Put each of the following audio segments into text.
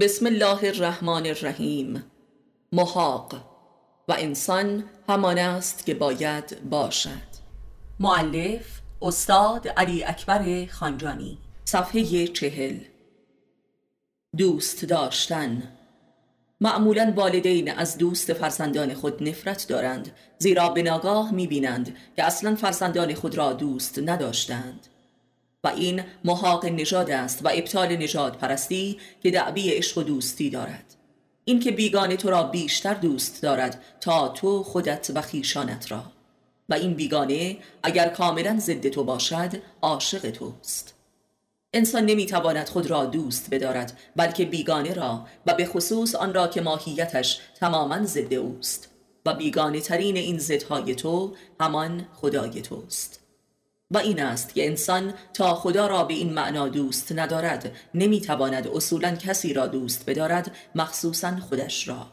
بسم الله الرحمن الرحیم محاق و انسان همان است که باید باشد معلف استاد علی اکبر خانجانی صفحه چهل دوست داشتن معمولا والدین از دوست فرزندان خود نفرت دارند زیرا به ناگاه می‌بینند که اصلا فرزندان خود را دوست نداشتند و این محاق نژاد است و ابطال نژاد پرستی که دعوی عشق و دوستی دارد. این که بیگانه تو را بیشتر دوست دارد تا تو خودت و خیشانت را. و این بیگانه اگر کاملا ضد تو باشد عاشق توست. انسان نمی‌تواند خود را دوست بدارد بلکه بیگانه را و به خصوص آن را که ماهیتش تماما ضد اوست. و بیگانه ترین این ضدهای تو همان خدای توست. و این است که انسان تا خدا را به این معنا دوست ندارد نمی‌تواند اصولا کسی را دوست بدارد مخصوصا خودش را.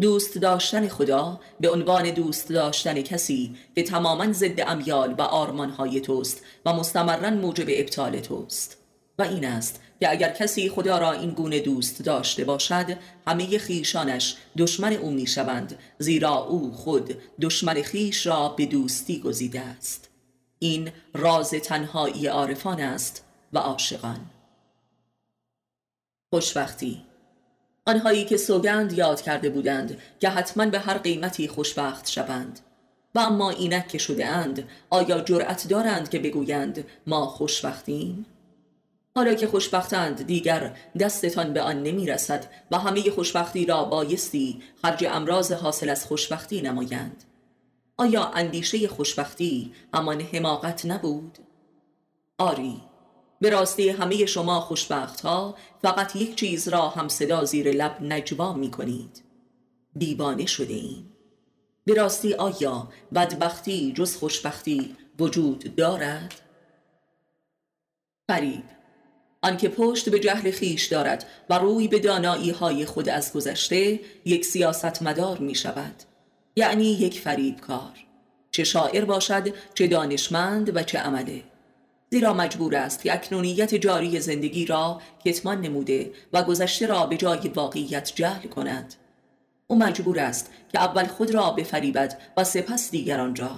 دوست داشتن خدا به عنوان دوست داشتن کسی که تماما ضد امیال و آرمانهای توست و مستمرا موجب ابطال توست. و این است که اگر کسی خدا را این گونه دوست داشته باشد همه خیشانش دشمن او می شوند زیرا او خود دشمن خیش را به دوستی گزیده است. این راز تنهایی عارفان است و عاشقان. خوشبختی. آنهایی که سوگند یاد کرده بودند که حتما به هر قیمتی خوشبخت شوند. و اما اینک که شده اند آیا جرأت دارند که بگویند ما خوشبختیم؟ حالا که خوشبختند دیگر دستتان به آن نمی رسد و همه خوشبختی را بایستی خرج امراض حاصل از خوشبختی نمایند. آیا اندیشه خوشبختی همان حماقت نبود؟ آری به راستی همه شما خوشبخت ها فقط یک چیز را هم صدا زیر لب نجوا می کنید دیوانه شده ایم به راستی آیا بدبختی جز خوشبختی وجود دارد؟ فریب آنکه پشت به جهل خیش دارد و روی به دانایی های خود از گذشته یک سیاست مدار می شود یعنی یک فریبکار چه شاعر باشد چه دانشمند و چه عمله زیرا مجبور است که اکنونیت جاری زندگی را کتمان نموده و گذشته را به جای واقعیت جهل کند. او مجبور است که اول خود را بفریبد و سپس دیگران را.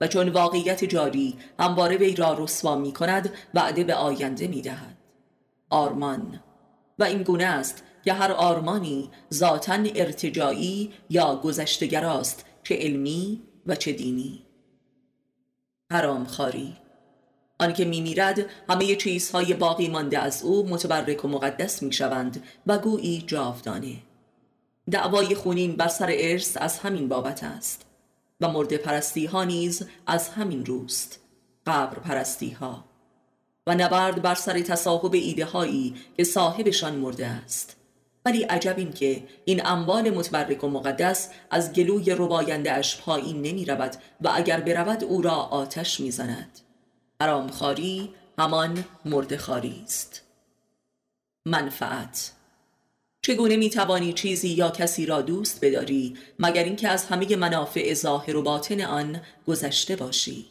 و چون واقعیت جاری همواره وی را رسوا می کند وعده به آینده می دهد آرمان و این گونه است که هر آرمانی ذاتا ارتجایی یا گذشتگراست چه علمی و چه دینی. حرام خاری آنکه میمیرد همه چیزهای باقی مانده از او متبرک و مقدس می‌شوند و گویی جاودانه. دعوای خونین بر سر ارث از همین بابت است و مرد پرستی ها نیز از همین روست قبر پرستی ها و نبرد بر سر تصاحب ایده هایی که صاحبشان مرده است. ولی عجب این که این اموال متبرک و مقدس از گلوی رباینده اش پایین نمی رود و اگر برود او را آتش می زند خاری همان خاری است. منفعت چگونه می توانی چیزی یا کسی را دوست بداری مگر اینکه از همه منافع ظاهر و باطن آن گذشته باشی؟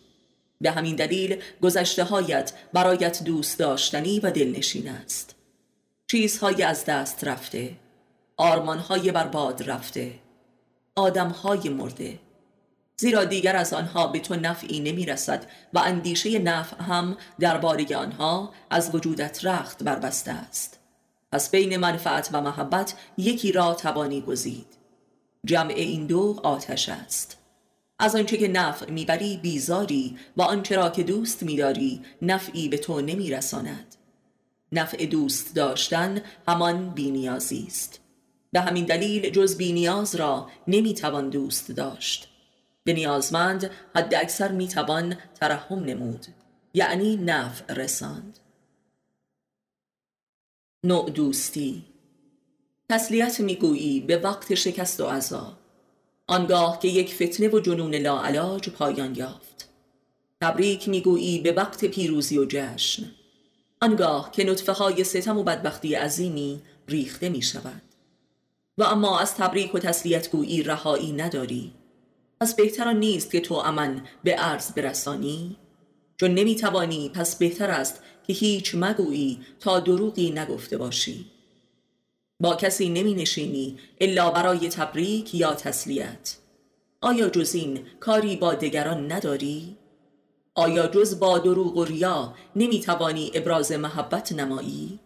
به همین دلیل گذشته هایت برایت دوست داشتنی و دلنشین است. چیزهای از دست رفته آرمانهای برباد رفته آدمهای مرده. زیرا دیگر از آنها به تو نفعی نمی رسد و اندیشه نفع هم درباره آنها از وجودت رخت بربسته است. پس بین منفعت و محبت یکی را توانی گزید. جمع این دو آتش است. از آنچه که نفع می‌بری بیزاری و آنچه را که دوست میداری نفعی به تو نمیرساند. نفع دوست داشتن همان بینیازی است. به همین دلیل جز بینیاز را نمی‌توان دوست داشت. به نیازمند حد اکثر می‌توان ترحم نمود یعنی نفع رساند. نوع دوستی تسلیت می‌گویی به وقت شکست و عذاب آنگاه که یک فتنه و جنون لاعلاج پایان یافت. تبریک می‌گویی به وقت پیروزی و جشن. آنگاه که نطفه های ستم و بدبختی عظیمی ریخته می شود و اما از تبریک و تسلیت گویی رهایی نداری. پس بهتر نیست که تو امن به عرض برسانی. چون نمی‌توانی پس بهتر است که هیچ مگویی تا دروغی نگفته باشی. با کسی نمی نشینی الا برای تبریک یا تسلیت. آیا جز این کاری با دگران نداری؟ آیا جز با دروغ و ریا نمی توانی ابراز محبت نمایی؟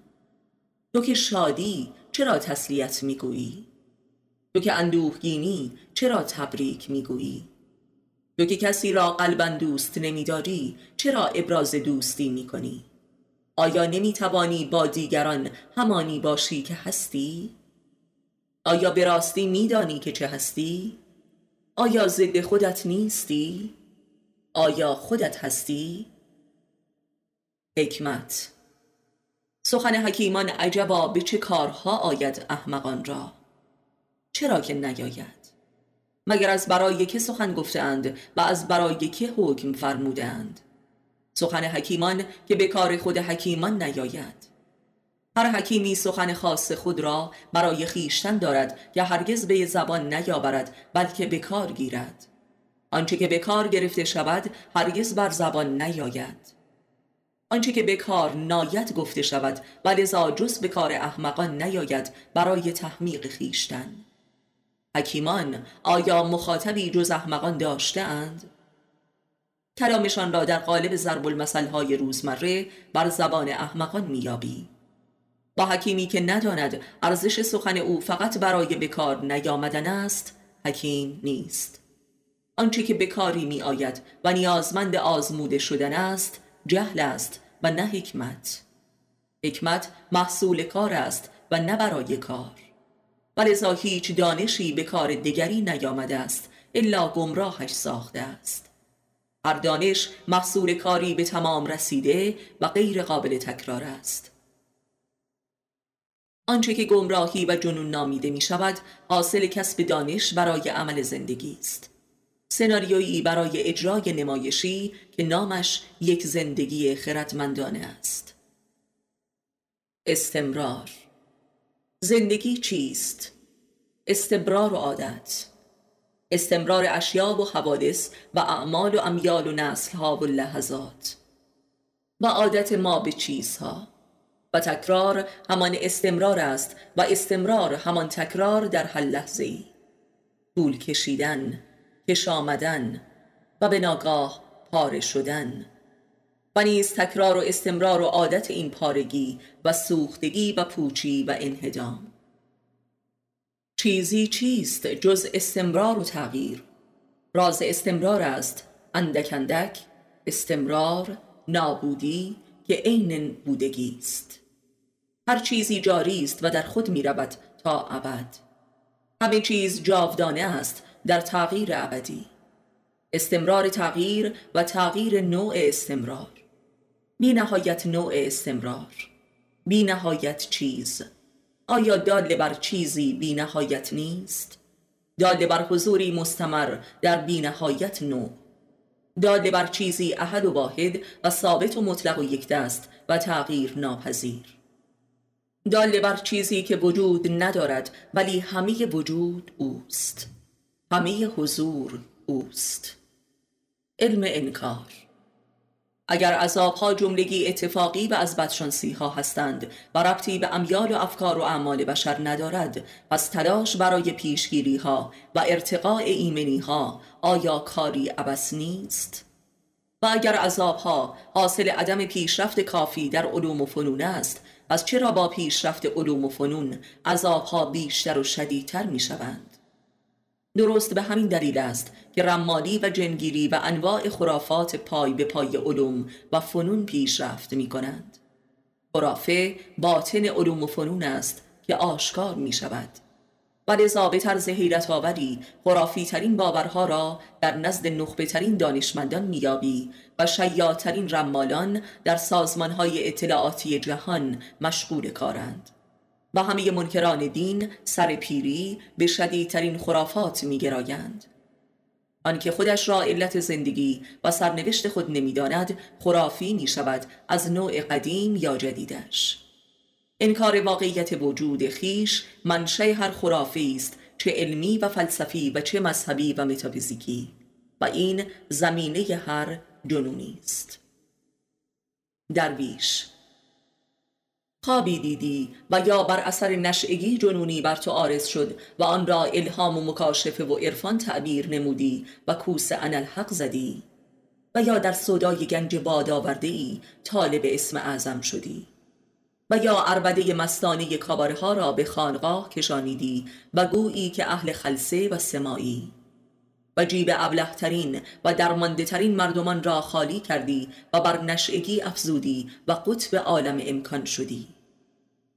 تو که شادی چرا تسلیت می گویی؟ تو که اندوهگینی چرا تبریک می گویی؟ تو که کسی را قلبا دوست نمیداری چرا ابراز دوستی می کنی؟ آیا نمی توانی با دیگران همانی باشی که هستی؟ آیا به راستی میدانی که چه هستی؟ آیا ضد خودت نیستی؟ آیا خودت هستی؟ حکمت. سخن حکیمان عجبا به چه کارها آید احمقان را؟ چرا که نیاید؟ مگر از برای که سخن گفتند و از برای که حکم فرمودند سخن حکیمان که به کار خود حکیمان نیاید. هر حکیمی سخن خاص خود را برای خیشتن دارد که هرگز به زبان نیاورد بلکه به کار گیرد. آنچه که به کار گرفته شود هرگز بر زبان نیاید. آنچه که به کار ناید گفته شود و لذا جز به کار احمقان نیاید برای تحمیق خیشتن حکیمان آیا مخاطبی جز احمقان داشته اند؟ کلامشان را در قالب ضرب المثل های روزمره بر زبان احمقان میابی با حکیمی که نداند ارزش سخن او فقط برای بکار نیامدن است حکیم نیست. آنچه که بکاری می آید و نیازمند آزموده شدن است جهل است و نه حکمت. حکمت محصول کار است و نه برای کار. ولذا هیچ دانشی به کار دیگری نیامده است الا گمراهش ساخته است. هر دانش محصول کاری به تمام رسیده و غیر قابل تکرار است. آنچه که گمراهی و جنون نامیده می شود حاصل کسب دانش برای عمل زندگی است. سناریویی برای اجرای نمایشی که نامش یک زندگی خردمندانه است. استمرار. زندگی چیست؟ استمرار و عادت. استمرار اشیاء و حوادث و اعمال و امیال و نسلها و لحظات. و عادت ما به چیزها. و تکرار همان استمرار است و استمرار همان تکرار در هر لحظه ای طول کشیدن. کش آمدن و به ناگاه پاره شدن. و نیز تکرار و استمرار و عادت این پارگی و سوختگی و پوچی و انهدام. چیزی چیست جز استمرار و تغییر؟ راز استمرار است اندک اندک استمرار نابودی که عین بودگی است. هر چیزی جاری است و در خود می رود تا ابد. همه چیز جاودانه است در تغییر ابدی. استمرار تغییر و تغییر نوع استمرار. بی نهایت نوع استمرار. بی نهایت چیز. آیا داله بر چیزی بی نهایت نیست؟ داله بر حضوری مستمر در بی نهایت نوع. داله بر چیزی احد و واحد و ثابت و مطلق و یک دست و تغییر ناپذیر. داله بر چیزی که وجود ندارد ولی همه وجود اوست. همه حضور اوست علم انکار اگر عذابها جملگی اتفاقی و از بدشانسی ها هستند و ربطی به امیال و افکار و اعمال بشر ندارد پس تلاش برای پیشگیری ها و ارتقاء ایمنی ها آیا کاری عبس نیست؟ و اگر عذابها حاصل عدم پیشرفت کافی در علوم و فنون است پس چرا با پیشرفت علوم و فنون عذابها بیشتر و شدیدتر می شوند؟ درست به همین دلیل است که رمالی و جنگیری و انواع خرافات پای به پای علوم و فنون پیشرفت می کنند. خرافه باطن علوم و فنون است که آشکار می شود. و لذا به طرز حیرت آوری خرافی ترین باورها را در نزد نخبه ترین دانشمندان میابی و شیاترین رمالان در سازمانهای اطلاعاتی جهان مشغول کارند. و همه منکران دین سر پیری به شدیدترین خرافات میگرایند. آنکه خودش را علت زندگی و سرنوشت خود نمی‌داند خرافی می شود از نوع قدیم یا جدیدش. انکار واقعیت وجود خیش منشه هر خرافی است چه علمی و فلسفی و چه مذهبی و متافیزیکی. و این زمینه هر جنونی است. درویش خوابی دیدی و یا بر اثر نشعگی جنونی بر تو آرز شد و آن را الهام و مکاشفه و عرفان تعبیر نمودی و کوس الحق زدی و یا در صدای گنج باد آورده ای طالب اسم اعظم شدی و یا عربده مستانه کاباره ها را به خانقاه کشانیدی و گویی که اهل خلصه و سمایی و جیب ابلهترین و درمانده ترین مردمان را خالی کردی و بر نشعگی افزودی و قطب عالم امکان شدی.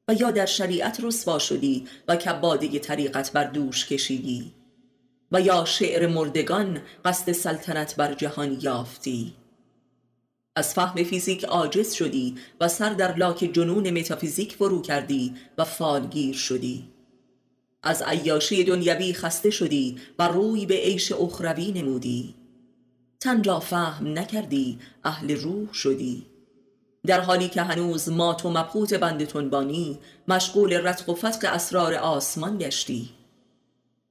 و یا در شریعت رسوا شدی و کباده طریقت بر دوش کشیدی. و یا شعر مردگان قصد سلطنت بر جهان یافتی. از فهم فیزیک عاجز شدی و سر در لاک جنون متافیزیک فرو کردی و فالگیر شدی. از عیاشی دنیوی خسته شدی و روی به عیش اخروی نمودی. تن را فهم نکردی اهل روح شدی. در حالی که هنوز مات و مبهوت بند تنبانی مشغول رتق و فتق اسرار آسمان گشتی.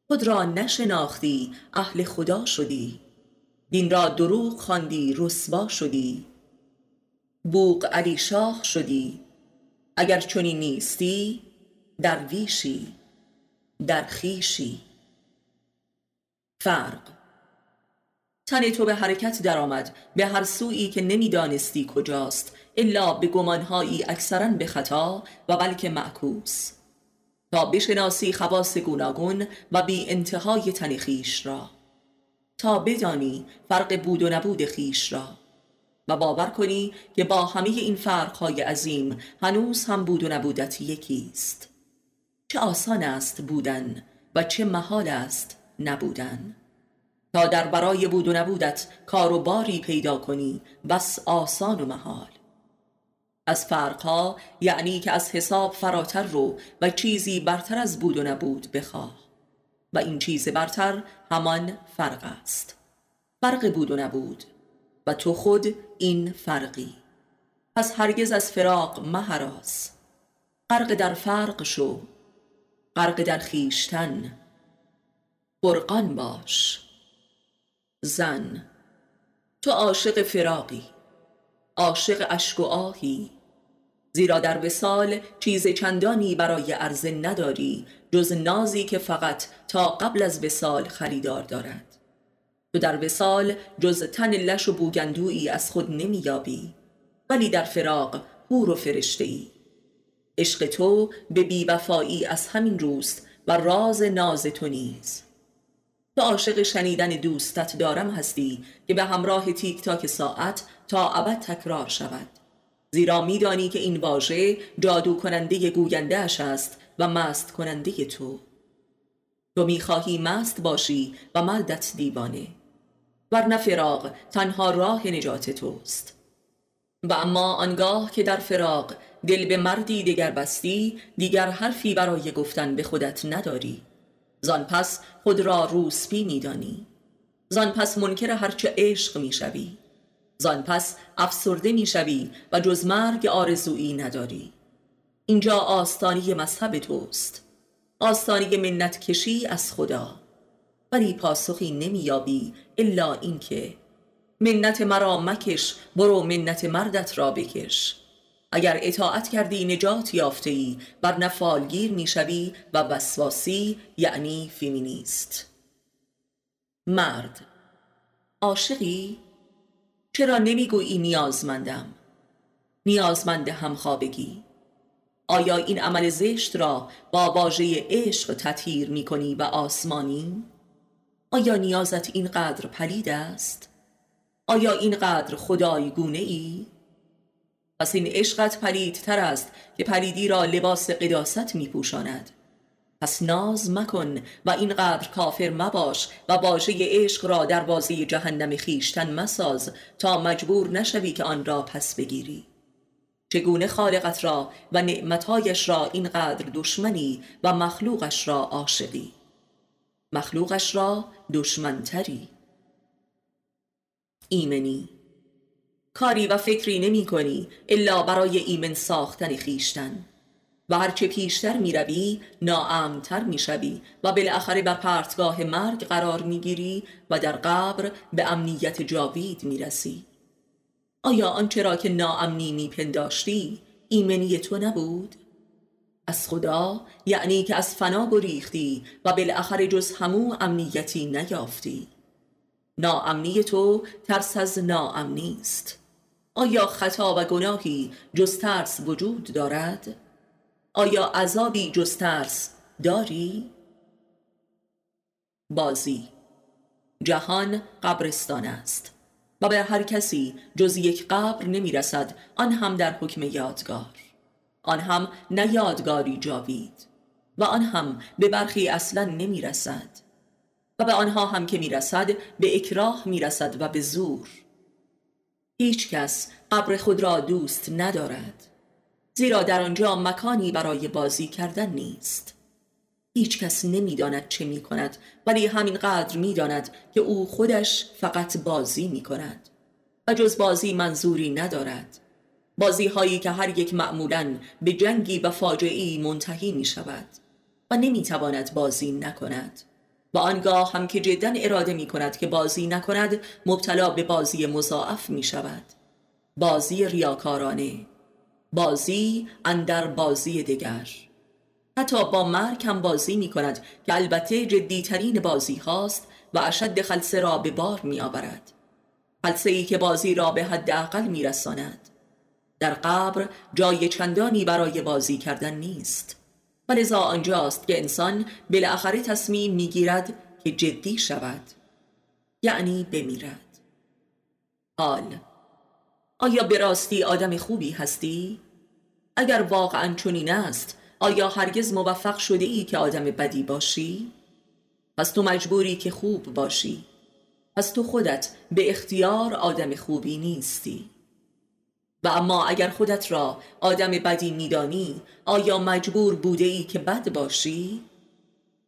خود را نشناختی اهل خدا شدی. دین را دروغ خواندی رسوا شدی. بوق علی شاه شدی. اگر چنین نیستی درویشی. در خیشی. فرق. تن تو به حرکت درآمد. به هر سویی که نمی‌دانستی کجاست. الا به گمانهایی اکثرا به خطا و بلکه معکوس. تا بشناسی خواص گوناگون و بی انتهای تن خیش را. تا بدانی فرق بود و نبود خیش را. و باور کنی که با همه این فرقهای عظیم هنوز هم بود و نبودت یکیست. چه آسان است بودن و چه محال است نبودن. تا در برای بود و نبودت کار و باری پیدا کنی بس آسان و محال. از فرقها یعنی که از حساب فراتر رو و چیزی برتر از بود و نبود بخواه. و این چیز برتر همان فرق است. فرق بود و نبود. و تو خود این فرقی. پس هرگز از فراق مهراس غرق در فرق شو. غرق در خیشتن برقان باش. زن. تو عاشق فراقی. عاشق اشک و آهی. زیرا در وسال چیز چندانی برای عرضه نداری جز نازی که فقط تا قبل از وسال خریدار دارد. تو در وسال جز تن لش و بوگندویی از خود نمییابی. ولی در فراق هور و فرشته ای عشق تو به بیوفایی از همین روست و راز ناز تو نیز. تو عاشق شنیدن دوستت دارم هستی که به همراه تیک تاک ساعت تا ابد تکرار شود. زیرا میدانی که این واژه جادو کننده گوینده اش است و مست کننده تو. تو می‌خواهی مست باشی و مردت دیوانه. ورنه فراق تنها راه نجات توست. و اما آنگاه که در فراق دل به مردی دیگر بستی دیگر حرفی برای گفتن به خودت نداری. زان پس خود را روسپی میدانی. زان پس منکر هرچه عشق می‌شوی. زان پس افسرده می‌شوی و جز مرگ آرزویی نداری. اینجا آستانی مذهب توست. آستانی منت کشی از خدا. ولی پاسخی نمییابی الا اینکه منت مرا مکش برو منت مردت را بکش. اگر اطاعت کردی نجات یافته ای بر نفالگیر می‌شوی و وسواسی یعنی فیمینیست. مرد عاشقی؟ چرا نمی‌گویی نیازمندم؟ نیازمند همخوابگی. آیا این عمل زشت را با واژه عشق تطهیر می و آسمانی؟ آیا نیازت اینقدر پلید است؟ آیا اینقدر خدای گونه ای؟ پس این عشقت پلید تر است که پلیدی را لباس قداست می پوشاند پس ناز مکن و اینقدر کافر مباش و واژه عشق را در بازی جهنم خیشتن مساز تا مجبور نشوی که آن را پس بگیری. چگونه خالقت را و نعمتهایش را اینقدر دشمنی و مخلوقش را عاشقی؟ مخلوقش را دشمنتری. ایمنی. کاری و فکری نمی کنی الا برای ایمن ساختن خیشتن و هرچه پیشتر می روی ناامتر می شوی و بالاخره بر پرتگاه مرگ قرار می گیری و در قبر به امنیت جاوید می رسی. آیا آنچه را که ناامنی می پنداشتی ایمنی تو نبود؟ از خدا یعنی که از فنا گریختی و بالاخره جز همو امنیتی نیافتی. ناامنی تو ترس از ناامنی است آیا خطا و گناهی جز ترس وجود دارد؟ آیا عذابی جز ترس داری؟ بازی جهان قبرستان است و به هر کسی جز یک قبر نمی رسد آن هم در حکم یادگار آن هم نه یادگاری جاوید و آن هم به برخی اصلا نمی رسد و به آنها هم که می رسد به اکراه می رسد و به زور. هیچ کس قبر خود را دوست ندارد زیرا در آنجا مکانی برای بازی کردن نیست. هیچ کس نمی‌داند چه می کند ولی همینقدر می داند که او خودش فقط بازی می کند و جز بازی منظوری ندارد. بازی هایی که هر یک معمولا به جنگی و فاجعی منتهی می شود و نمی تواند بازی نکند. و آنگاه هم که جدا اراده می کند که بازی نکند مبتلا به بازی مضاعف می شود بازی ریاکارانه. بازی اندر بازی دگر حتی با مرگ هم بازی می کند که البته جدیترین بازی هاست و اشد خلصه را به بار می آورد خلصه ای که بازی را به حد اقل می رساند در قبر جای چندانی برای بازی کردن نیست. و لذا آنجاست که انسان بالاخره تصمیم می‌گیرد که جدی شود یعنی بمیرد حال آیا به راستی آدم خوبی هستی؟ اگر واقعا چنین است آیا هرگز موفق شده ای که آدم بدی باشی؟ پس تو مجبوری که خوب باشی پس تو خودت به اختیار آدم خوبی نیستی و اما اگر خودت را آدم بدی میدانی آیا مجبور بوده ای که بد باشی؟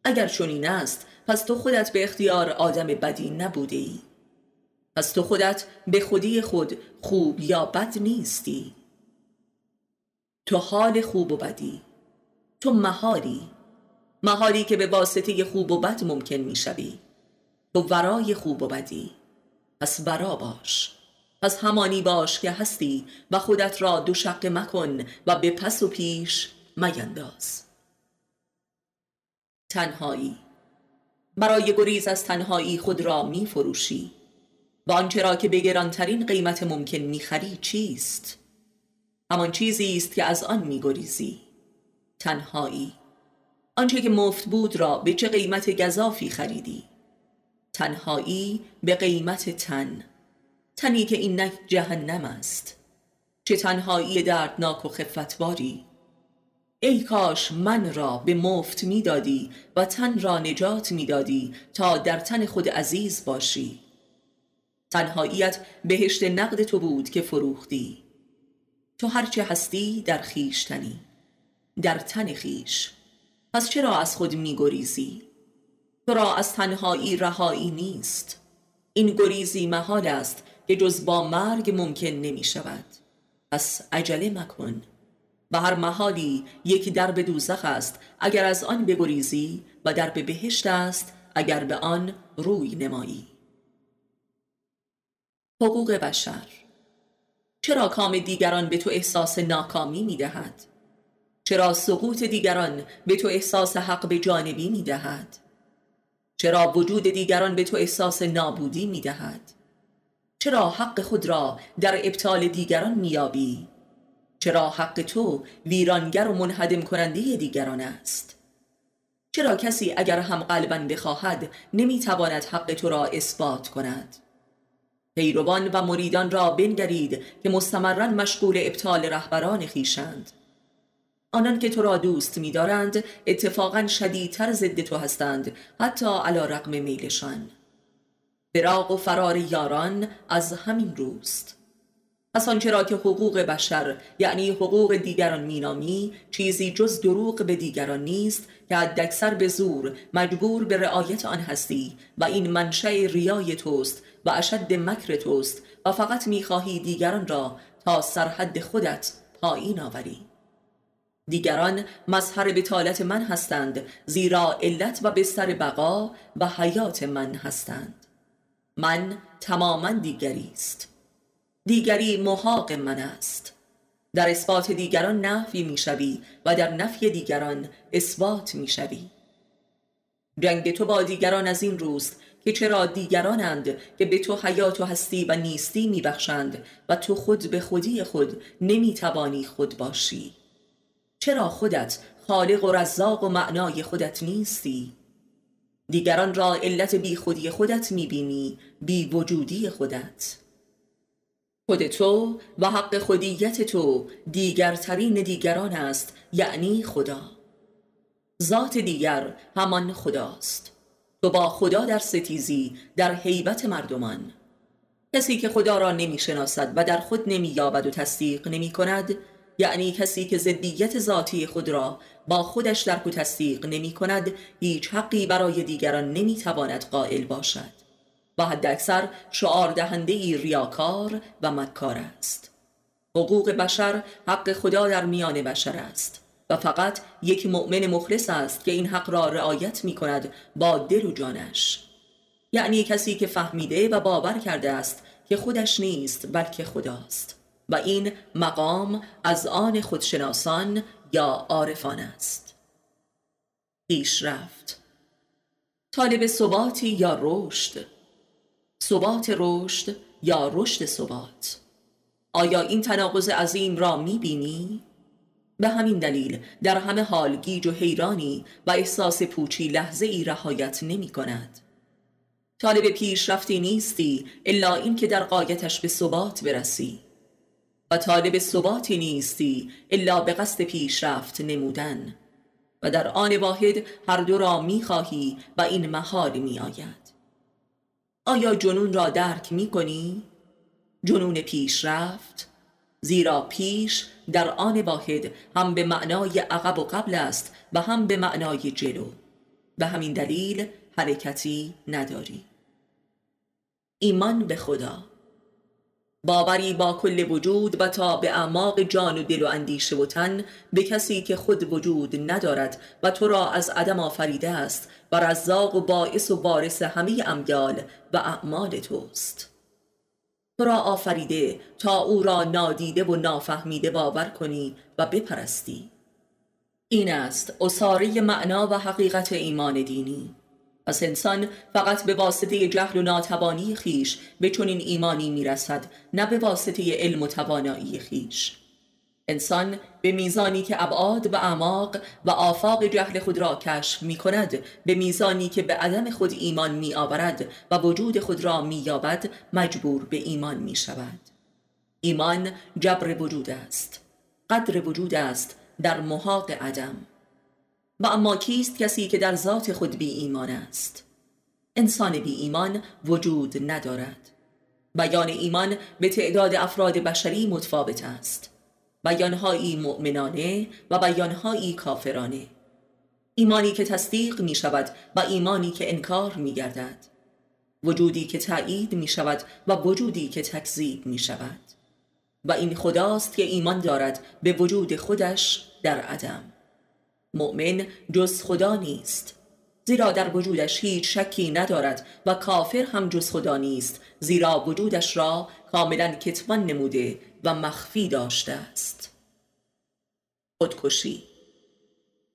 اگر چنین است پس تو خودت به اختیار آدم بدی نبوده ای. پس تو خودت به خودی خود خوب یا بد نیستی. تو حال خوب و بدی. تو مهاری. مهاری که به واسطه خوب و بد ممکن می‌شوی. تو ورای خوب و بدی. پس ورا باش. پس همانی باش که هستی و خودت را دو شق مکن و به پس و پیش مینداز. تنهایی. برای گریز از تنهایی خود را می فروشی و آنچه را که به گرانترین قیمت ممکن می‌خری چیست؟ همان چیزی است که از آن میگریزی. تنهایی. آنچه که مفت بود را به چه قیمت گذافی خریدی؟ تنهایی به قیمت تن. تنی که اینک جهنم است. چه تنهایی دردناک و خفتباری ای کاش من را به مفت می‌دادی و تن را نجات می‌دادی تا در تن خود عزیز باشی. تنهاییت بهشت نقد تو بود که فروختی. تو هرچه هستی در خیشتنی در تن خیش. پس چرا از خود میگریزی؟ تو را از تنهایی رهایی نیست. این گریزی محال است که جز با مرگ ممکن نمی شود پس عجله مکن و هر محالی یک درب دوزخ است اگر از آن بگریزی و درب بهشت است اگر به آن روی نمایی حقوق بشر چرا کام دیگران به تو احساس ناکامی می دهد؟ چرا سقوط دیگران به تو احساس حق به جانبی می دهد؟ چرا وجود دیگران به تو احساس نابودی می دهد؟ چرا حق خود را در ابطال دیگران میابی؟ چرا حق تو ویرانگر و منهدم کننده دیگران است؟ چرا کسی اگر هم قلبا بخواهد نمی‌تواند حق تو را اثبات کند؟ پیروان و مریدان را بنگرید که مستمرا مشغول ابطال رهبران خیشند آنان که تو را دوست می‌دارند اتفاقا شدیدتر ضد تو هستند حتی علی رقم میلشان فراق و فرار یاران از همین روست. پس آنچه را که حقوق بشر یعنی حقوق دیگران مینامی چیزی جز دروغ به دیگران نیست که حداکثر به زور مجبور به رعایت آن هستی و این منشأ ریای توست و اشد مکر توست و فقط می‌خواهی دیگران را تا سرحد خودت پایین آوری. دیگران مظهر بتالت من هستند زیرا علت و بستر بقا و حیات من هستند. من تماما دیگری است. دیگری محاق من است. در اثبات دیگران نفی می‌شوی و در نفی دیگران اثبات می‌شوی. جنگ تو با دیگران از این روست که چرا دیگرانند که به تو حیات و هستی و نیستی میبخشند و تو خود به خودی خود نمی‌توانی خود باشی. چرا خودت خالق و رزاق و معنای خودت نیستی؟ دیگران را علت بی خودی خودت می‌بینی بی وجودی خودت. خود تو و حق خودیت تو دیگرترین دیگران است یعنی خدا. ذات دیگر همان خداست. تو با خدا در ستیزی در حیبت مردمان. کسی که خدا را نمی شناسد و در خود نمی یابد و تصدیق نمی کند یعنی کسی که زدیت ذاتی خود را با خودش درک و تصدیق نمی کند هیچ حقی برای دیگران نمی تواند قائل باشد. و حد اکثر شعار دهنده ای ریاکار و مکار است. حقوق بشر حق خدا در میان بشر است. و فقط یک مؤمن مخلص است که این حق را رعایت می کند با دل و جانش. یعنی کسی که فهمیده و باور کرده است که خودش نیست بلکه خداست. و این مقام از آن خودشناسان یا عارفان است. رفت. طالب ثباتی یا رشد؟ ثبات رشد یا رشد ثبات؟ آیا این تناقض عظیم را می‌بینی؟ به همین دلیل در همه حال گیج و حیرانی و احساس پوچی لحظه ای رهایت نمی کند طالب پیشرفتی نیستی الا اینکه در قایتش به ثبات برسی. و طالب ثباتی نیستی الا به قصد پیشرفت نمودن. و در آن واحد هر دو را می‌خواهی و این محال می آید. آیا جنون را درک می کنی؟ جنون پیشرفت زیرا پیش در آن واحد هم به معنای عقب و قبل است و هم به معنای جلو. به همین دلیل حرکتی نداری. ایمان به خدا. باوری با کل وجود و تا به اعماق جان و دل و اندیشه و تن به کسی که خود وجود ندارد و تو را از عدم آفریده است و رزاق و باعث و بارس همه امیال و اعمال توست. تو را آفریده تا او را نادیده و نافهمیده باور کنی و بپرستی. این است اصاره معنا و حقیقت ایمان دینی. پس انسان فقط به واسطه جهل و ناتوانی خیش به چنین ایمانی می‌رسد نه به واسطه علم و توانایی خیش. انسان به میزانی که ابعاد و اعماق و آفاق جهل خود را کشف می کند به میزانی که به عدم خود ایمان می آورد و وجود خود را می یابد مجبور به ایمان می شود ایمان جبر وجود است قدر وجود است در محاق عدم. و اما کیست کسی که در ذات خود بی ایمان است؟ انسان بی ایمان وجود ندارد. بیان ایمان به تعداد افراد بشری متفاوت است. بیانهایی مؤمنانه و بیانهایی کافرانه. ایمانی که تصدیق می شود و ایمانی که انکار می گردد. وجودی که تایید می شود و وجودی که تکذیب می شود. و این خداست که ایمان دارد به وجود خودش در عدم. مؤمن جز خدا نیست. زیرا در وجودش هیچ شکی ندارد و کافر هم جز خدا نیست. زیرا وجودش را کاملا کتمان نموده و مخفی داشته است. خودکشی.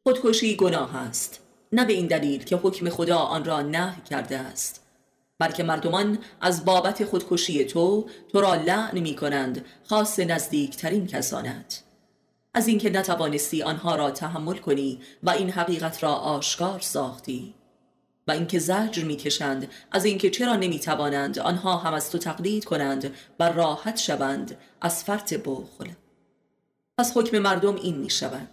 خودکشی گناه است. نه به این دلیل که حکم خدا آن را نه کرده است. بلکه مردمان از بابت خودکشی تو تو را لعن می کنند خاص نزدیکترین کسانت. از اینکه نتوانستی آنها را تحمل کنی و این حقیقت را آشکار ساختی. و اینکه زجر می‌کشند از اینکه چرا نمی‌توانند آنها هم از تو تقلید کنند و راحت شوند از فرط بخل. پس حکم مردم این می شود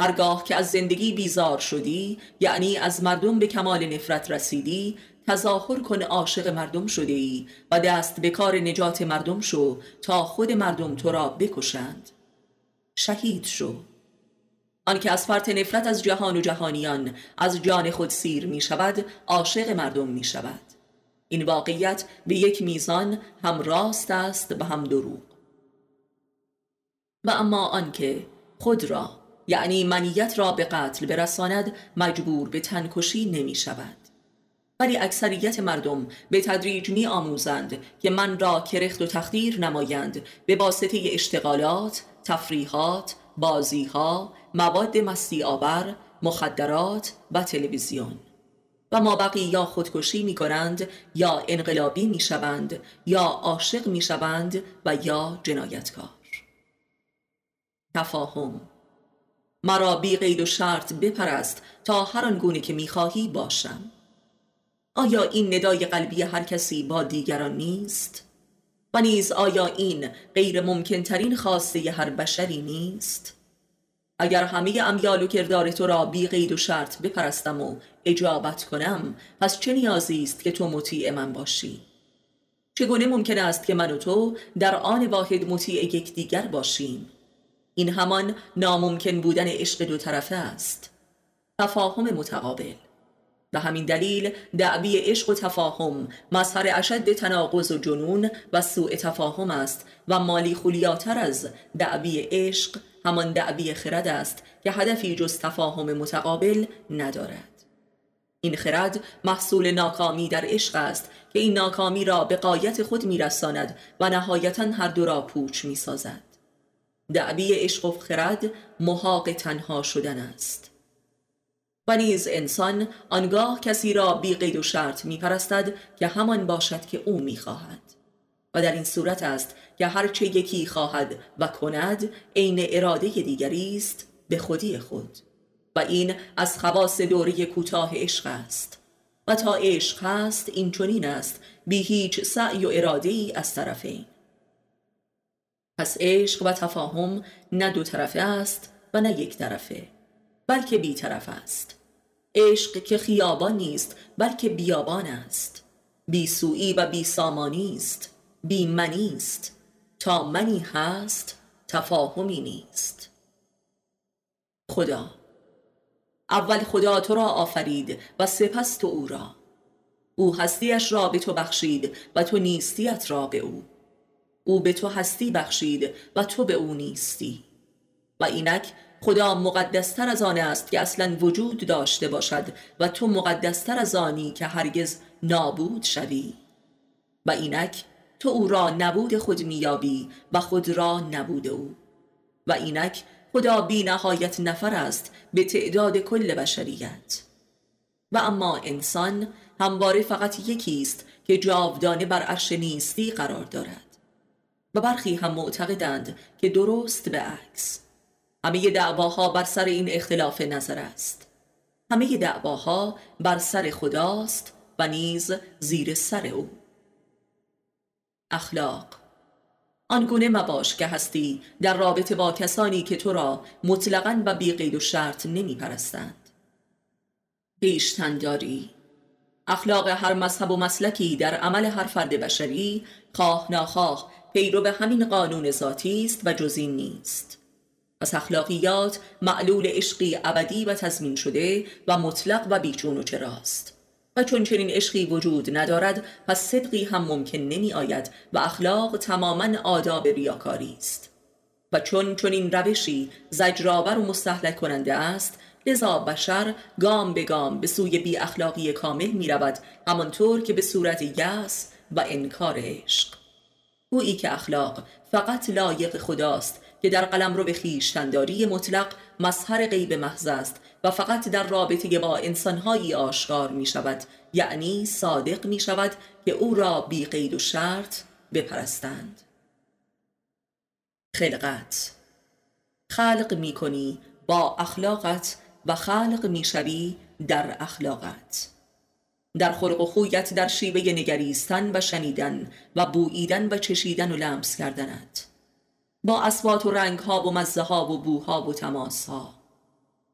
هرگاه که از زندگی بیزار شدی یعنی از مردم به کمال نفرت رسیدی تظاهر کن عاشق مردم شده ای و دست به کار نجات مردم شو تا خود مردم تو را بکشند. شهید شو. آنکه از فرط نفرت از جهان و جهانیان از جان خود سیر می شود عاشق مردم می شود این واقعیت به یک میزان هم راست است و هم دروغ. و اما آنکه خود را یعنی منیت را به قتل برساند مجبور به تنکشی نمی شود ولی اکثریت مردم به تدریج می آموزند که من را کرخت و تخدیر نمایند به واسطه اشتغالات تفریحات بازیها مواد مستی آور مخدرات و تلویزیون. و ما بقی یا خودکشی می کنند یا انقلابی می شوند یا عاشق می شوند و یا جنایتکار. تفاهم مرا بی قید و شرط بپرست تا هر آنگونه که می‌خواهی باشم. آیا این ندای قلبی هر کسی با دیگران نیست؟ و نیز آیا این غیر ممکن ترین خواسته هر بشری نیست؟ اگر همه امیال و کردار تو را بی قید و شرط بپرستم و اجابت کنم پس چه نیازی است که تو مطیع من باشی؟ چگونه ممکن است که من و تو در آن واحد مطیع یکدیگر باشیم؟ این همان ناممکن بودن عشق دو طرفه است تفاهم متقابل به همین دلیل دعوی عشق و تفاهم مظهر اشد تناقض و جنون و سوء تفاهم است و مالی خولیاتر از دعوی عشق همان دعوی خرد است که هدفی جز تفاهم متقابل ندارد. این خرد محصول ناکامی در عشق است که این ناکامی را به قایت خود میرساند و نهایتا هر دو را پوچ می‌سازد. دعوی عشق و خرد محاق تنها شدن است. و نیز انسان آنگاه کسی را بی قید و شرط می پرستد که همان باشد که او می خواهد و در این صورت است که هرچه یکی خواهد و کند عین اراده دیگری است به خودی خود. و این از خواص دوره کوتاه عشق است. و تا عشق هست این چنین است بی هیچ سعی و اراده ای از طرفین پس عشق و تفاهم نه دو طرفه است و نه یک طرفه بلکه بی طرف است. عشق که خیابان نیست بلکه بیابان است. بی سویی و بی سامانی است بی منی است. تا منی هست تفاهمی نیست. خدا اول خدا تو را آفرید و سپس تو او را. او هستیش را به تو بخشید و تو نیستیت را به او. او به تو هستی بخشید و تو به او نیستی. و اینک خدا مقدستر از آن است که اصلا وجود داشته باشد و تو مقدستر از آنی که هرگز نابود شوی. و اینک تو او را نبود خود میابی و خود را نبود او. و اینک خدا بی نهایت نفر است به تعداد کل بشریت. و اما انسان همواره فقط یکی است که جاودانه بر عرش نیستی قرار دارد. و برخی هم معتقدند که درست به عکس. همه دعواها بر سر این اختلاف نظر است. همه دعواها بر سر خداست و نیز زیر سر او. اخلاق آنگونه مباش که هستی در رابطه با کسانی که تو را مطلقا و بی قید و شرط نمی پرستند داری اخلاق هر مذهب و مسلکی در عمل هر فرد بشری خواه ناخواه پیرو به همین قانون ذاتی است و جزین نیست. پس اخلاقیات معلول عشقی ابدی و تضمین شده و مطلق و بیچون و چراست. و چون چنین عشقی وجود ندارد پس صدقی هم ممکن نمی آید و اخلاق تماما آداب ریاکاری است. و چون چنین روشی زجرآور و مستحلک کننده است لذا بشر گام به گام به سوی بی اخلاقی کامل می رود همانطور که به صورت یأس و انکار عشق. گویی که اخلاق فقط لایق خداست که در قلم رو به خیشتنداری مطلق مظهر غیب محض است و فقط در رابطه با انسانهایی آشکار می شود یعنی صادق می شود که او را بی قید و شرط بپرستند. خلقت. خلق می کنی با اخلاقت و خلق می شوی در اخلاقت. در خلق و خویت در شیوه نگریستن و شنیدن و بوییدن و چشیدن و لمس کردنت. با اسوات و رنگ ها و مزه ها و بوها و تماس ها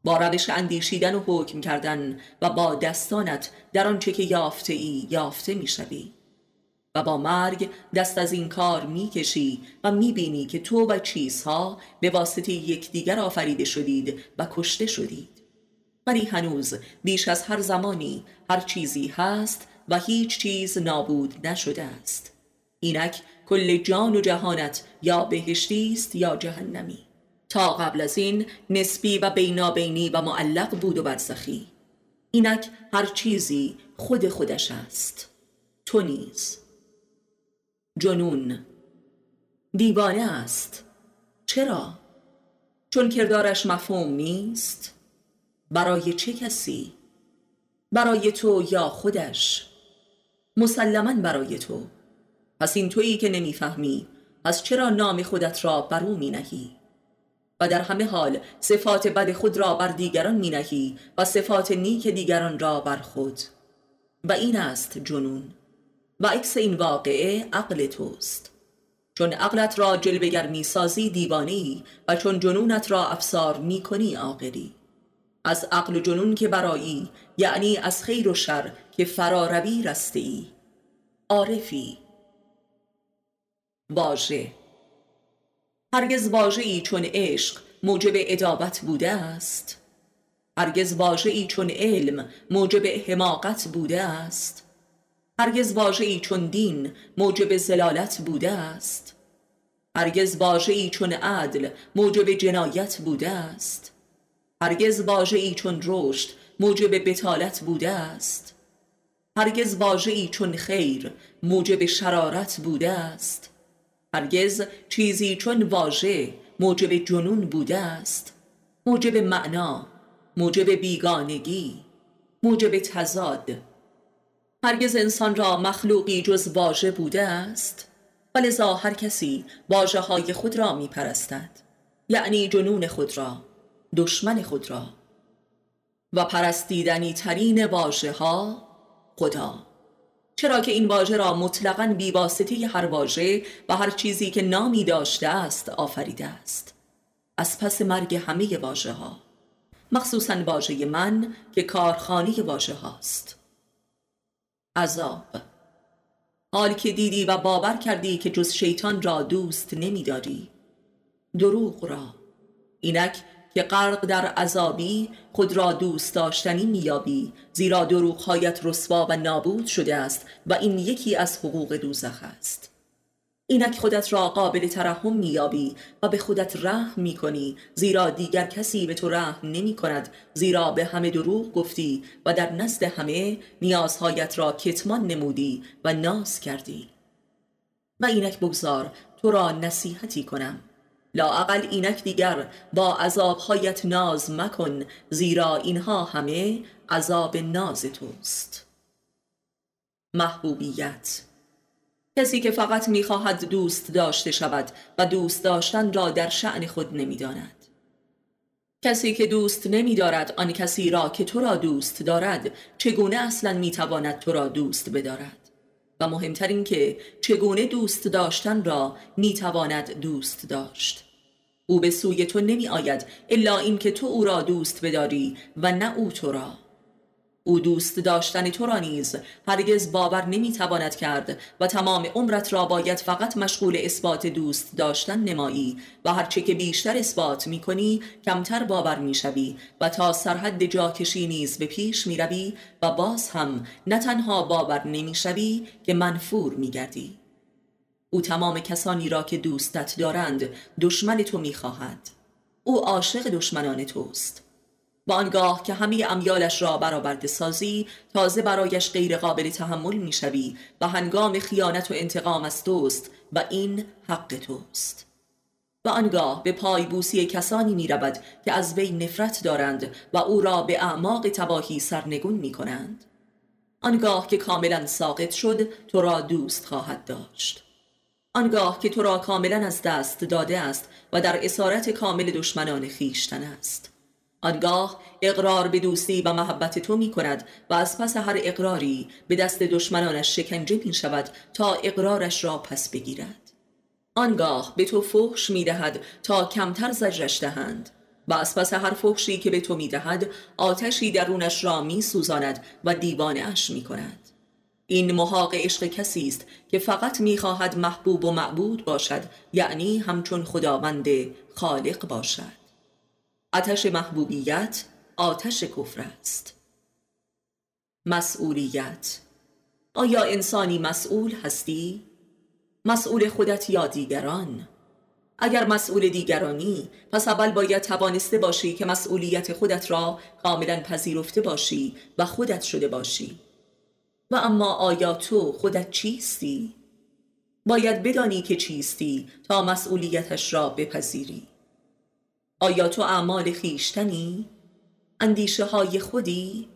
با روش اندیشیدن و حکم کردن و با دستانت در آنچه که یافته ای یافته می و با مرگ دست از این کار می‌کشی و می‌بینی که تو و چیزها به واسطه یکدیگر آفریده شدید و کشته شدید. ولی هنوز بیش از هر زمانی هر چیزی هست و هیچ چیز نابود نشده است. اینک کل جان و جهانت یا بهشتی است یا جهنمی تا قبل از این نسبی و بینابینی و معلق بود و برزخی اینک هر چیزی خود خودش است تو نیز جنون دیوانه است چرا؟ چون کردارش مفهوم نیست؟ برای چه کسی؟ برای تو یا خودش؟ مسلما برای تو پس این تویی که نمی‌فهمی پس چرا نام خودت را بر او می نهی؟ و در همه حال صفات بد خود را بر دیگران می نهی و صفات نیک دیگران را بر خود. و این است جنون. و عکس این واقعه عقل توست. چون عقلت را جلوگر می سازی دیوانی و چون جنونت را افسار می کنی عاقلی. از عقل و جنون که برایی یعنی از خیر و شر که فراروی رسته ای عارفی. واژه. هرگز واژه ای چون عشق موجب ادابت بوده است. هرگز واژه ای چون علم موجب حماقت بوده است. هرگز واژه ای چون دین موجب زلالت بوده است. هرگز واژه ای چون عدل موجب جنایت بوده است. هرگز واژه ای چون رشد موجب بتالت بوده است. هرگز واژه ای چون خیر موجب شرارت بوده است. هرگز چیزی چون واژه موجب جنون بوده است. موجب معنا موجب بیگانگی موجب تزاد هرگز انسان را مخلوقی جز واژه بوده است. ولذا هر کسی واژه های خود را می پرستد یعنی جنون خود را دشمن خود را. و پرستیدنی ترین واژه ها خدا. چرا که این واژه را مطلقا بیواسطه هر واژه و هر چیزی که نامی داشته است آفریده است. از پس مرگ همه واژه ها مخصوصا واژه من که کارخانه واژه هاست. عذاب. حال که دیدی و باور کردی که جز شیطان را دوست نمیداری. دروغ را. اینک که غرق در عذابی خود را دوست داشتنی میابی زیرا دروغهایت رسوا و نابود شده است و این یکی از حقوق دوزخ است. اینک خودت را قابل ترحم میابی و به خودت رحم می‌کنی زیرا دیگر کسی به تو رحم نمی کند زیرا به همه دروغ گفتی و در نزد همه نیازهایت را کتمان نمودی و ناز کردی. و اینک بگذار تو را نصیحتی کنم. لااقل اینک دیگر با عذابهایت ناز مکن زیرا اینها همه عذاب ناز توست. محبوبیت کسی که فقط می‌خواهد دوست داشته شود و دوست داشتن را در شعن خود نمی‌داند. کسی که دوست نمیدارد آن کسی را که تو را دوست دارد چگونه اصلا می‌تواند تو را دوست بدارد؟ و مهمتر این که چگونه دوست داشتن را می‌تواند دوست داشت. او به سوی تو نمی آید الا اینکه تو او را دوست بداری و نه او تو را. او دوست داشتن تو را نیز هرگز باور نمی‌تواند کرد و تمام عمرت را باید فقط مشغول اثبات دوست داشتن نمایی و هرچه که بیشتر اثبات می کنی کمتر باور می شوی و تا سرحد جاکشی نیز به پیش می روی و باز هم نه تنها باور نمی شوی که منفور می گردی. او تمام کسانی را که دوستت دارند دشمن تو می خواهد. او عاشق دشمنان توست و آنگاه که همه امیالش را برآورده سازی تازه برایش غیر قابل تحمل می‌شوی و هنگام خیانت و انتقام از توست و این حق توست. و آنگاه به پای بوسی کسانی می رود که از وی نفرت دارند و او را به اعماق تباهی سرنگون می کنند آنگاه که کاملا ساقط شد تو را دوست خواهد داشت. آنگاه که تو را کاملا از دست داده است و در اسارت کامل دشمنان خیشتن است. آنگاه اقرار به دوستی و محبت تو می کند و از پس هر اقراری به دست دشمنانش شکنجه می شود تا اقرارش را پس بگیرد. آنگاه به تو فحش می دهد تا کمتر زجرش دهند و از پس هر فحشی که به تو می دهد آتشی درونش را می سوزاند و دیوانه اش می کند این محاق عشق کسی است که فقط می‌خواهد محبوب و معبود باشد یعنی همچون خداوند خالق باشد. آتش محبوبیت آتش کفر است مسئولیت آیا انسانی مسئول هستی؟ مسئول خودت یا دیگران؟ اگر مسئول دیگرانی پس اول باید توانسته باشی که مسئولیت خودت را کاملا پذیرفته باشی و خودت شده باشی و اما آیا تو خودت چیستی؟ باید بدانی که چیستی تا مسئولیتش را بپذیری آیا تو اعمال خیشتنی؟ اندیشه های خودی؟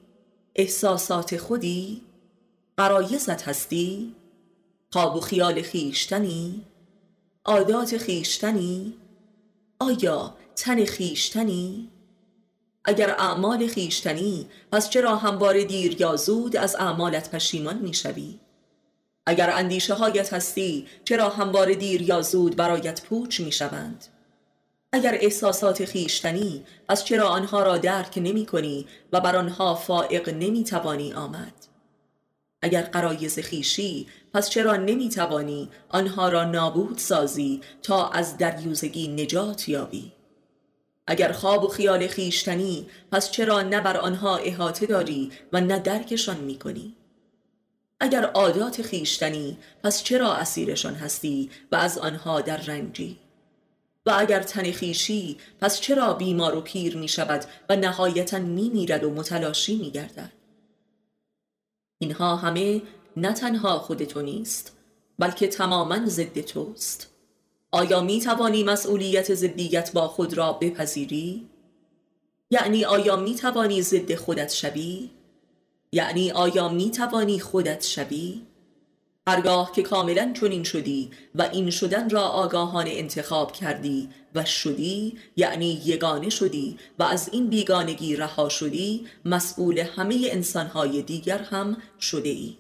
احساسات خودی؟ قرایزت هستی؟ خواب و خیال خیشتنی؟ عادات خیشتنی؟ آیا تن خیشتنی؟ اگر اعمال خیشتنی پس چرا همواره دیر یا زود از اعمالت پشیمان می‌شوی؟ اگر اندیشه هایت هستی چرا همواره دیر یا زود برایت پوچ می‌شوند؟ اگر احساسات خیشتنی پس چرا آنها را درک نمی کنی و بر آنها فائق نمی توانی آمد؟ اگر قرایز خیشی پس چرا نمی توانی آنها را نابود سازی تا از دریوزگی نجات یابی؟ اگر خواب و خیال خیشتنی پس چرا نه بر آنها احاطه داری و نه درکشان می کنی؟ اگر عادات خیشتنی پس چرا اسیرشان هستی و از آنها در رنجی؟ و اگر تن خیشی پس چرا بیمار و پیر می شود و نهایتا می میرد و متلاشی می گردد؟ اینها همه نه تنها خود تو نیست بلکه تماما ضد توست آیا می توانی مسئولیت ضدیت با خود را بپذیری؟ یعنی آیا می توانی ضد خودت شوی؟ یعنی آیا می توانی خودت شوی؟ هرگاه که کاملا چنین شدی و این شدن را آگاهانه انتخاب کردی و شدی یعنی یگانه شدی و از این بیگانگی رها شدی مسئول همه انسانهای دیگر هم شده ای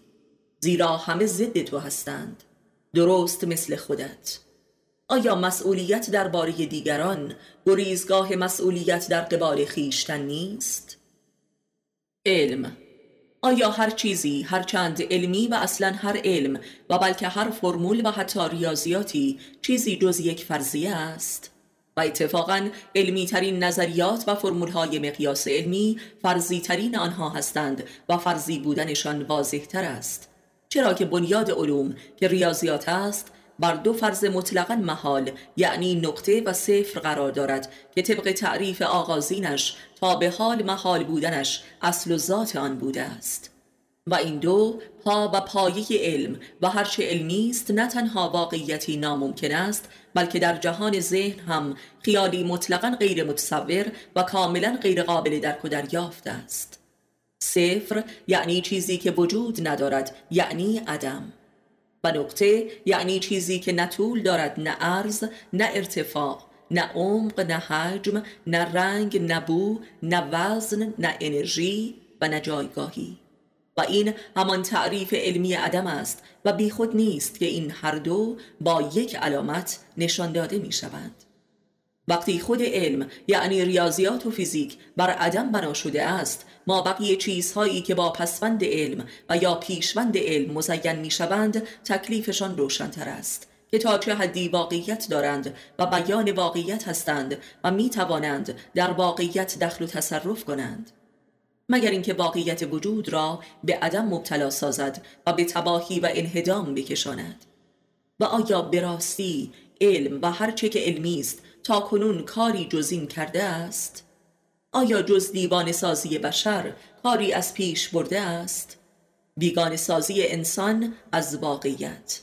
زیرا همه ضد تو هستند. درست مثل خودت. آیا مسئولیت درباره دیگران گریزگاه مسئولیت در قبال خیشتن نیست؟ علم. آیا هر چیزی هر چند علمی و اصلا هر علم و بلکه هر فرمول و حتی ریاضیاتی چیزی جز یک فرضیه است؟ و اتفاقا علمی ترین نظریات و فرمول های مقیاس علمی فرضی ترین آنها هستند و فرضی بودنشان واضح تر است چرا که بنیاد علوم که ریاضیات است بر دو فرض مطلقا محال یعنی نقطه و صفر قرار دارد که طبق تعریف آغازینش تا به حال محال بودنش اصل و ذات آن بوده است. و این دو پا و پایه علم و هرچه علمی است نه تنها واقعیتی ناممکن است بلکه در جهان ذهن هم خیالی مطلقا غیر متصور و کاملا غیر قابل درک و دریافت است. صفر یعنی چیزی که وجود ندارد یعنی عدم. و نقطه یعنی چیزی که نه طول دارد نه عرض نه ارتفاع نه عمق نه حجم نه رنگ نه بو نه وزن نه انرژی و نه جایگاهی. و این همان تعریف علمی عدم است و بیخود نیست که این هر دو با یک علامت نشان داده می شوند وقتی خود علم یعنی ریاضیات و فیزیک بر عدم بنا شده است ما بقیه چیزهایی که با پسوند علم و یا پیشوند علم مزین می شوند تکلیفشان روشنتر است. که تا چه حدی واقعیت دارند و بیان واقعیت هستند و می توانند در واقعیت دخل و تصرف کنند. مگر اینکه واقعیت وجود را به عدم مبتلا سازد و به تباهی و انهدام بکشاند؟ و آیا به راستی علم و هر چه که علمی است تا کنون کاری جزین کرده است؟ آیا جز دیوان سازی بشر کاری از پیش برده است؟ بیگان سازی انسان از واقعیت.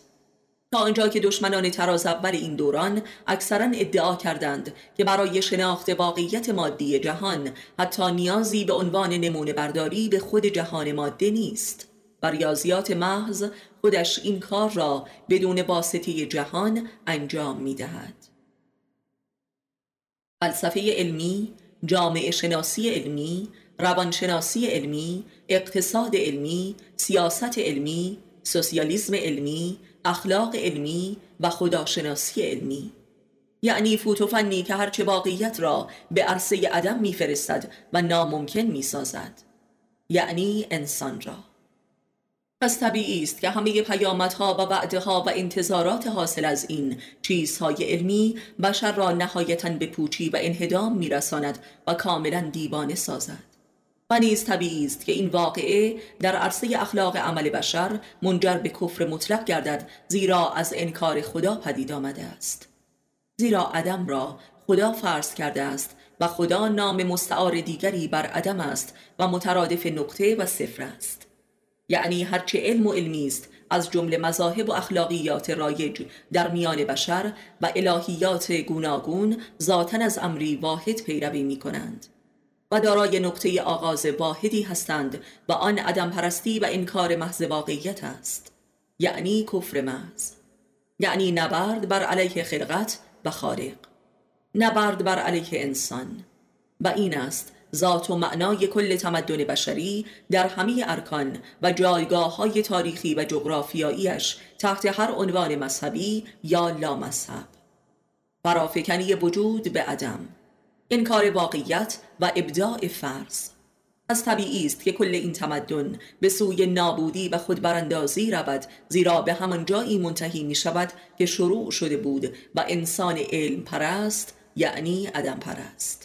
تا آنجا که دشمنان تراز اول این دوران اکثرا ادعا کردند که برای شناخت واقعیت مادی جهان حتی نیازی به عنوان نمونه برداری به خود جهان ماده نیست. و ریاضیات محض خودش این کار را بدون واسطه جهان انجام می دهد. فلسفه علمی، جامعه شناسی علمی، روانشناسی علمی، اقتصاد علمی، سیاست علمی، سوسیالیسم علمی، اخلاق علمی و خداشناسی علمی. یعنی فوتوفنی که هرچه واقعیت را به عرصه عدم میفرستد و ناممکن می‌سازد. یعنی انسان را. پس طبیعی است که همه پیامدها و وعدهها و انتظارات حاصل از این چیزهای علمی بشر را نهایتا به پوچی و انهدام میرساند و کاملا دیوانه سازد. و نیز طبیعی است که این واقعه در عرصه اخلاق عمل بشر منجر به کفر مطلق گردد زیرا از انکار خدا پدید آمده است. زیرا عدم را خدا فرض کرده است و خدا نام مستعار دیگری بر عدم است و مترادف نقطه و صفر است. یعنی هرچه علم و علمی است از جمله مذاهب و اخلاقیات رایج در میان بشر و الهیات گوناگون ذاتا از امری واحد پیروی می کنند و دارای نقطه آغاز واحدی هستند و آن عدم پرستی و انکار محض واقعیت است. یعنی کفر محض. یعنی نبرد بر علیه خلقت و خالق. نبرد بر علیه انسان. و این است ذات و معنای کل تمدن بشری در همه ارکان و جایگاه های تاریخی و جغرافیاییش تحت هر عنوان مذهبی یا لا مذهب فرافکنی وجود به عدم انکار واقعیت و ابداع فرض. از طبیعی است که کل این تمدن به سوی نابودی و خودبراندازی رود زیرا به همان جایی منتهی می شود که شروع شده بود و انسان علم پرست یعنی عدم پرست.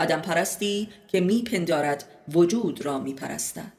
عدم پرستی که میپندارد وجود را میپرستد.